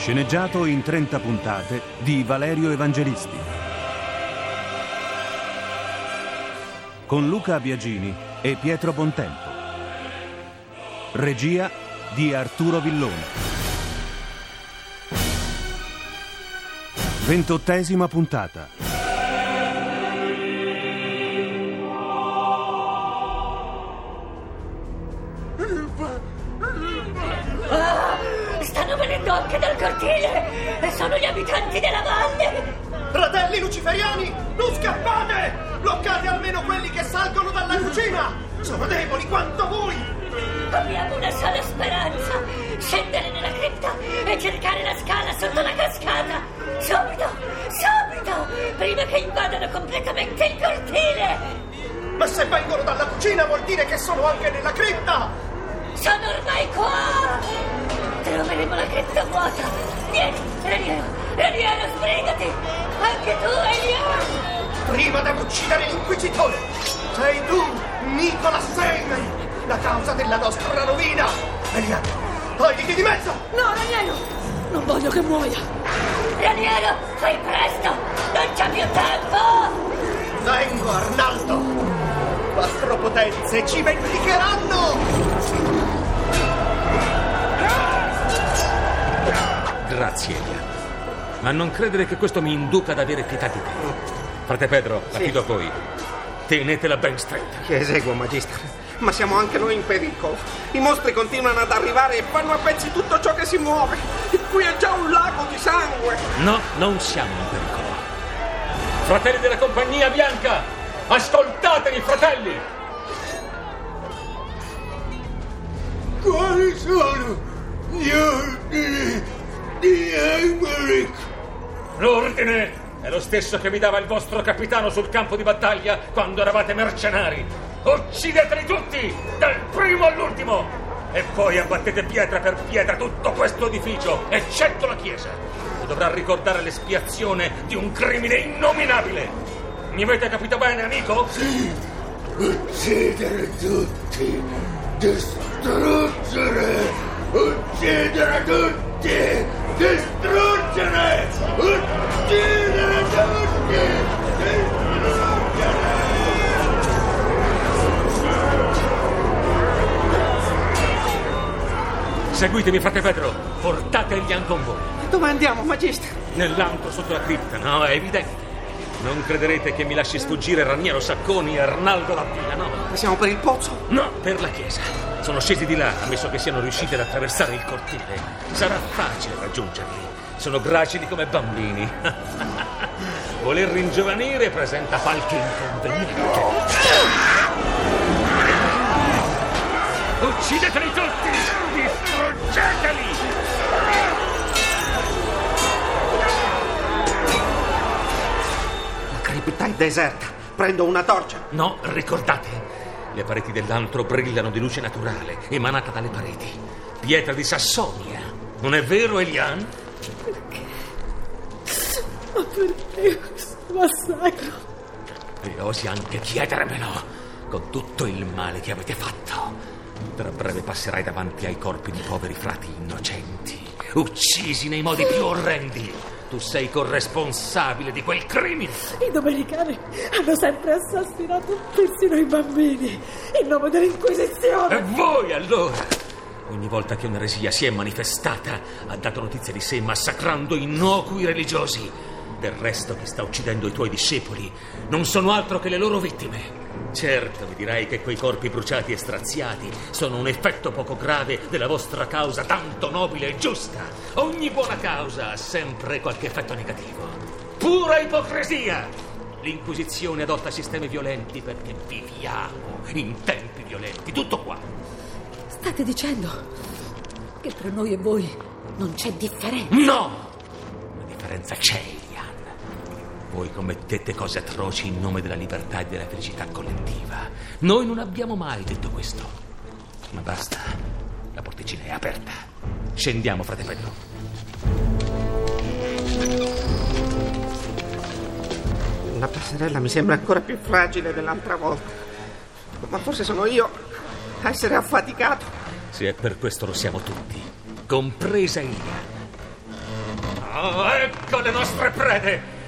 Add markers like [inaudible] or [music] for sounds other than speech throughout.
Sceneggiato in 30 puntate di Valerio Evangelisti. Con Luca Biagini e Pietro Bontempo. Regia di Arturo Villone. Ventottesima puntata. Anche dal cortile e sono gli abitanti della valle. Fratelli luciferiani, non scappate! Bloccate almeno quelli che salgono dalla cucina! Sono deboli quanto voi! Abbiamo una sola speranza: scendere nella cripta e cercare la scala sotto la cascata. Subito, subito, prima che invadano completamente il cortile. Ma se vengono dalla cucina vuol dire che sono anche nella cripta! Sono ormai qua. Troveremo la cripta vuota. Vieni, Raniero, Raniero, sbrigati. Anche tu, Elia. Prima devo uccidere l'inquisitore! Sei tu, Nicola Seymour, la causa della nostra rovina! Eliano, togliti di mezzo! No, Raniero! Non voglio che muoia! Raniero, fai presto. Non c'è più tempo. Vengo, Arnaldo! Quattro potenze ci vendicheranno! Grazie, Elia. Ma non credere che questo mi induca ad avere pietà di te. Frate Pedro, la fido a voi. Tenetela ben stretta. Che eseguo, Magister. Ma siamo anche noi in pericolo. I mostri continuano ad arrivare e fanno a pezzi tutto ciò che si muove. E qui è già un lago di sangue. No, non siamo in pericolo. Fratelli della compagnia bianca, ascoltatemi, fratelli! Quali sono gli ordini di Emmerich? L'ordine è lo stesso che mi dava il vostro capitano sul campo di battaglia quando eravate mercenari. Uccideteli tutti, dal primo all'ultimo! E poi abbattete pietra per pietra tutto questo edificio, eccetto la chiesa, che dovrà ricordare l'espiazione di un crimine innominabile. Mi avete capito bene, amico? Uccidere tutti, distruggere, uccidere tutti, distruggere, uccidere tutti, distruggere. Seguitemi, frate Pedro, portate Elian con voi. Dove andiamo, Magister? Nell'antro sotto la cripta, no? È evidente. Non crederete che mi lasci sfuggire Raniero Sacconi e Arnaldo Lappina, no? Siamo per il pozzo? No, per la chiesa. Sono scesi di là, ammesso che siano riusciti ad attraversare il cortile. Sarà facile raggiungerli. Sono gracili come bambini. [laughs] Voler ringiovanire presenta qualche inconveniente. Uccideteli tutti! Distruggeteli! È deserta. Prendo una torcia. No, ricordate, le pareti dell'antro brillano di luce naturale, emanata dalle pareti. Pietra di Sassonia. Non è vero, Elian? Ma perché questo massacro? E osi anche chiedermelo, con tutto il male che avete fatto. Tra breve passerai davanti ai corpi di poveri frati innocenti, uccisi nei modi più orrendi. Tu sei corresponsabile di quel crimine. I domenicani hanno sempre assassinato persino i bambini in nome E dell'Inquisizione. voi allora? Ogni volta che un'eresia si è manifestata, ha dato notizia di sé massacrando innocui religiosi. Del resto, chi sta uccidendo i tuoi discepoli non sono altro che le loro vittime. Certo, mi dirai che quei corpi bruciati e straziati sono un effetto poco grave della vostra causa tanto nobile e giusta. Ogni buona causa ha sempre qualche effetto negativo. Pura ipocrisia! L'Inquisizione adotta sistemi violenti perché viviamo in tempi violenti. Tutto qua. State dicendo che tra noi e voi non c'è differenza. No! La differenza c'è. Voi commettete cose atroci in nome della libertà e della felicità collettiva. Noi non abbiamo mai detto questo. Ma basta, la porticina è aperta. Scendiamo, frate Pedro. La passerella mi sembra ancora più fragile dell'altra volta. Ma forse sono io a essere affaticato. Sì, e per questo lo siamo tutti, compresa Ilian. Oh, ecco le nostre prede!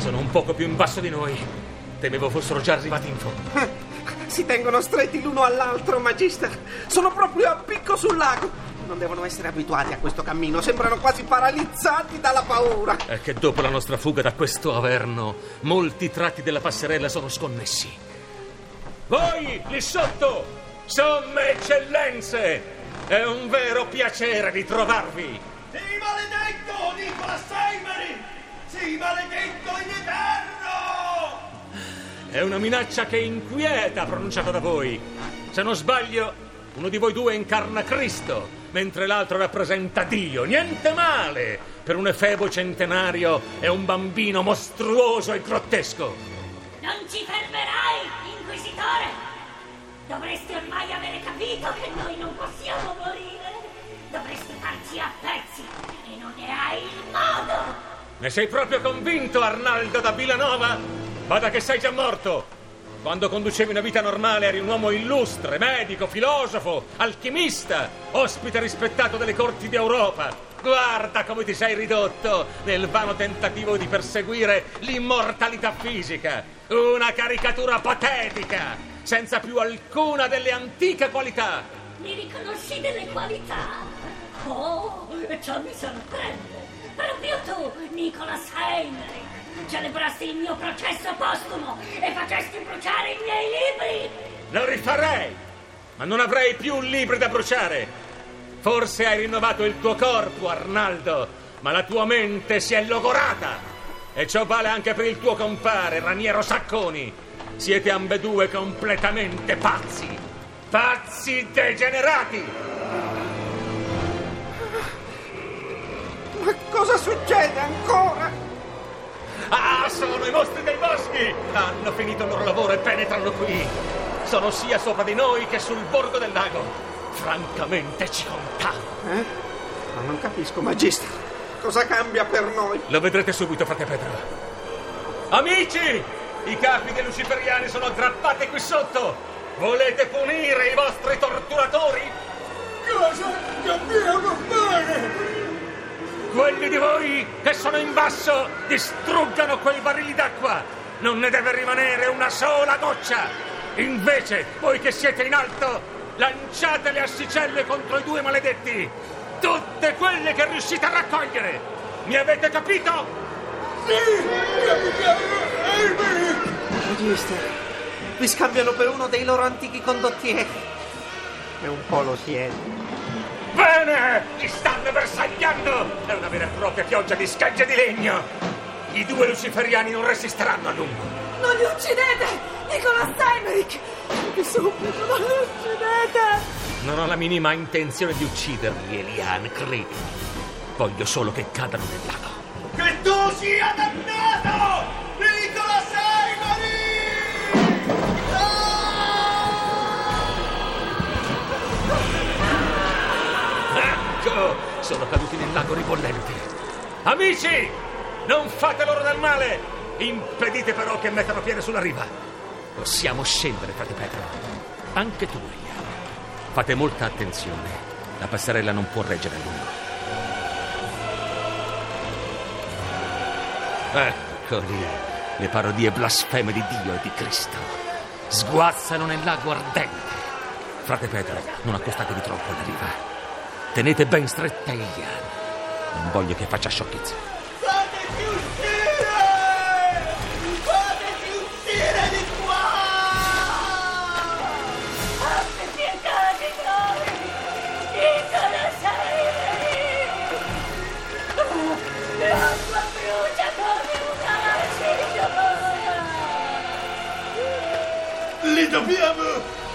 Sono un poco più in basso di noi. Temevo fossero già arrivati in fondo. Si tengono stretti l'uno all'altro, Magister. Sono proprio a picco sul lago. Non devono essere abituati a questo cammino. Sembrano quasi paralizzati dalla paura. È che dopo la nostra fuga da questo averno, molti tratti della passerella sono sconnessi. Voi, lì sotto, somme eccellenze! È un vero piacere ritrovarvi! Sii maledetto, Nicola Seimeri! Sii maledetto! È una minaccia che inquieta pronunciata da voi. Se non sbaglio, uno di voi due incarna Cristo, mentre l'altro rappresenta Dio. Niente male per un efebo centenario e un bambino mostruoso e grottesco. Non ci fermerai, inquisitore! Dovresti ormai avere capito che noi non possiamo morire! Dovresti farci a pezzi e non ne hai il modo! Ne sei proprio convinto, Arnaldo da Villanova? Vada che sei già morto! Quando conducevi una vita normale eri un uomo illustre, medico, filosofo, alchimista, ospite rispettato delle corti d'Europa. Guarda come ti sei ridotto nel vano tentativo di perseguire l'immortalità fisica. Una caricatura patetica, senza più alcuna delle antiche qualità. Mi riconosci delle qualità? Oh, ciò mi sorprende! Proprio tu, Nicola Seimeri, celebrasti il mio processo postumo e facesti bruciare i miei libri! Lo rifarei, ma non avrei più libri da bruciare. Forse hai rinnovato il tuo corpo, Arnaldo, ma la tua mente si è logorata. E ciò vale anche per il tuo compare, Raniero Sacconi. Siete ambedue completamente pazzi. Pazzi degenerati! Ma cosa succede ancora? I mostri dei boschi! Hanno finito il loro lavoro e penetrano qui. Sono sia sopra di noi che sul bordo del lago. Francamente ci contavo. Eh? Ma non capisco, Magister. Cosa cambia per noi? Lo vedrete subito, frate Pedro. Amici! I capi dei luciferiani sono aggrappati qui sotto! Volete punire i vostri torturatori? Cosa dobbiamo fare? Quelli di voi che sono in basso distruggano quei barili d'acqua! Non ne deve rimanere una sola goccia! Invece, voi che siete in alto, lanciate le assicelle contro i due maledetti! Tutte quelle che riuscite a raccogliere! Mi avete capito? Sì, capitano! Magister, vi scambiano per uno dei loro antichi condottieri. E un po' lo siete. Bene! Li stanno bersagliando! È una vera e propria pioggia di schegge di legno! I due luciferiani non resisteranno a lungo! Non li uccidete! Nicola Steinrich! Vi supplico, non li uccidete! Non ho la minima intenzione di ucciderli, Eliane, credimi. Voglio solo che cadano nel lago. Che tu sia dannato! Sono caduti nel lago ribollente. Amici! Non fate loro del male! Impedite però che mettano piede sulla riva. Possiamo scendere, frate Pedro. Anche tu, Eliane. Fate molta attenzione. La passerella non può reggere a lungo. Ecco lì le parodie blasfeme di Dio e di Cristo. Sguazzano nel lago ardente. Frate Pedro, non accostatevi troppo alla riva. Tenete ben stretta Eliane. Non voglio che faccia sciocchezze. Fateci uscire! Fateci uscire di qua! Abbi pietà di noi! Seimeri! L'acqua brucia come una asino! Li dobbiamo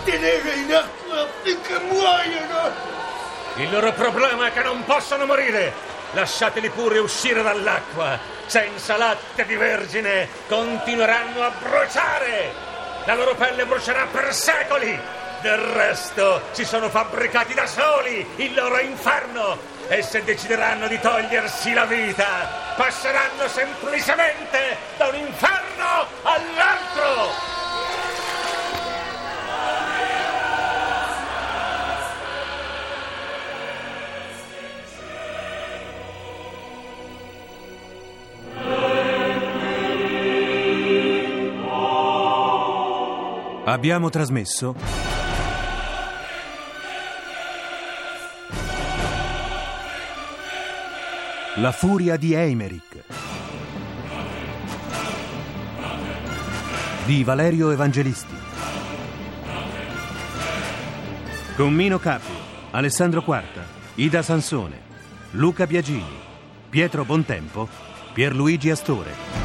tenere in acqua finché muoiono! Il loro problema è che non possono morire. lasciateli pure uscire dall'acqua. Senza latte di vergine continueranno a bruciare. La loro pelle brucerà per secoli. Del resto si sono fabbricati da soli il loro inferno e se decideranno di togliersi la vita passeranno semplicemente da un inferno all'altro. Abbiamo trasmesso La furia di Eimerick di Valerio Evangelisti con Mino Capri, Alessandro Quarta, Ida Sansone, Luca Biagini, Pietro Bontempo, Pierluigi Astore.